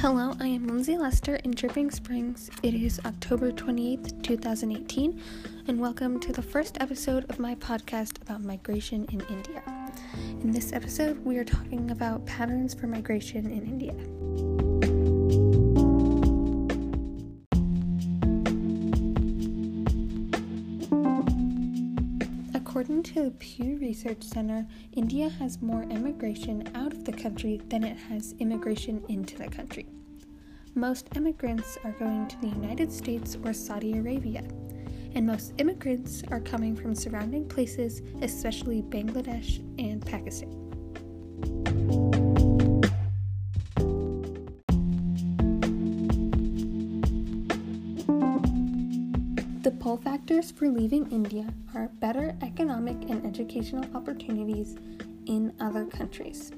Hello, I am Lindsay Lester in Dripping Springs. It is October 28th, 2018, and welcome to the first episode of my podcast about migration in India. In this episode, we are talking about patterns for migration in India. According to the Pew Research Center, India has more immigration out of the country than it has immigration into the country. Most immigrants are going to the United States or Saudi Arabia, and most immigrants are coming from surrounding places, especially Bangladesh and Pakistan. Pull factors for leaving India are better economic and educational opportunities in other countries.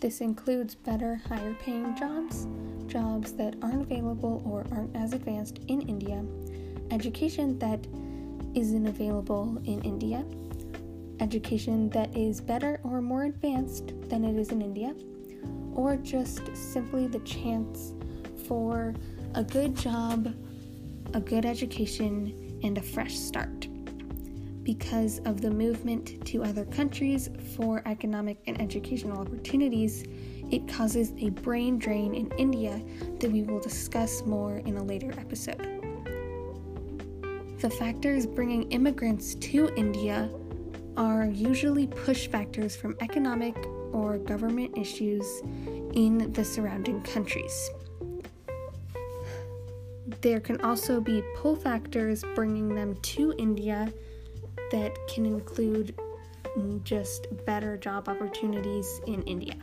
This includes better, higher paying jobs, jobs that aren't available or aren't as advanced in India, education that isn't available in India, education that is better or more advanced than it is in India, or just simply the chance for a good job a good education, and a fresh start. Because of the movement to other countries for economic and educational opportunities, it causes a brain drain in India that we will discuss more in a later episode. The factors bringing immigrants to India are usually push factors from economic or government issues in the surrounding countries. There can also be pull factors bringing them to India that can include just better job opportunities in India.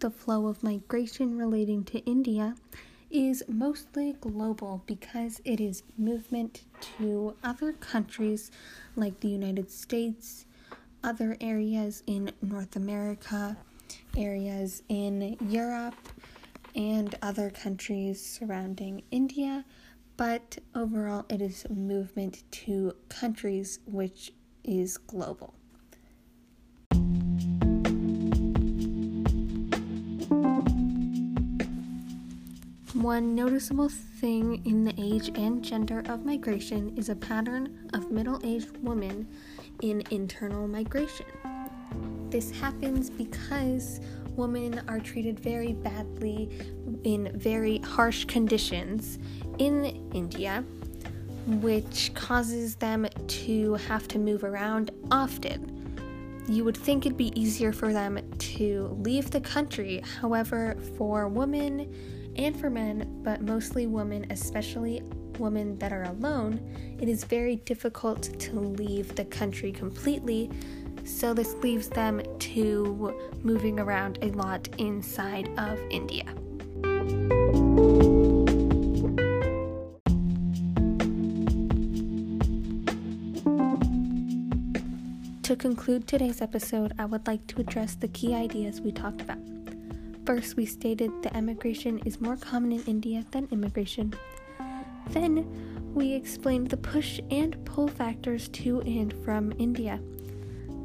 The flow of migration relating to India is mostly global because it is movement to other countries like the United States, other areas in North America, areas in Europe and other countries surrounding India, but overall it is movement to countries which is global. One noticeable thing in the age and gender of migration is a pattern of middle aged women in internal migration. This happens because women are treated very badly in very harsh conditions in India, which causes them to have to move around often. You would think it'd be easier for them to leave the country. However, for women and for men, but mostly women, especially women that are alone, it is very difficult to leave the country completely so this leaves them to moving around a lot inside of India. To conclude today's episode, I would like to address the key ideas we talked about. First, we stated that emigration is more common in India than immigration. Then, we explained the push and pull factors to and from India.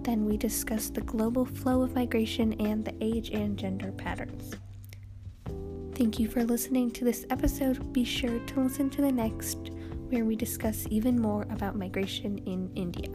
Then we discuss the global flow of migration and the age and gender patterns. Thank you for listening to this episode. Be sure to listen to the next, where we discuss even more about migration in India.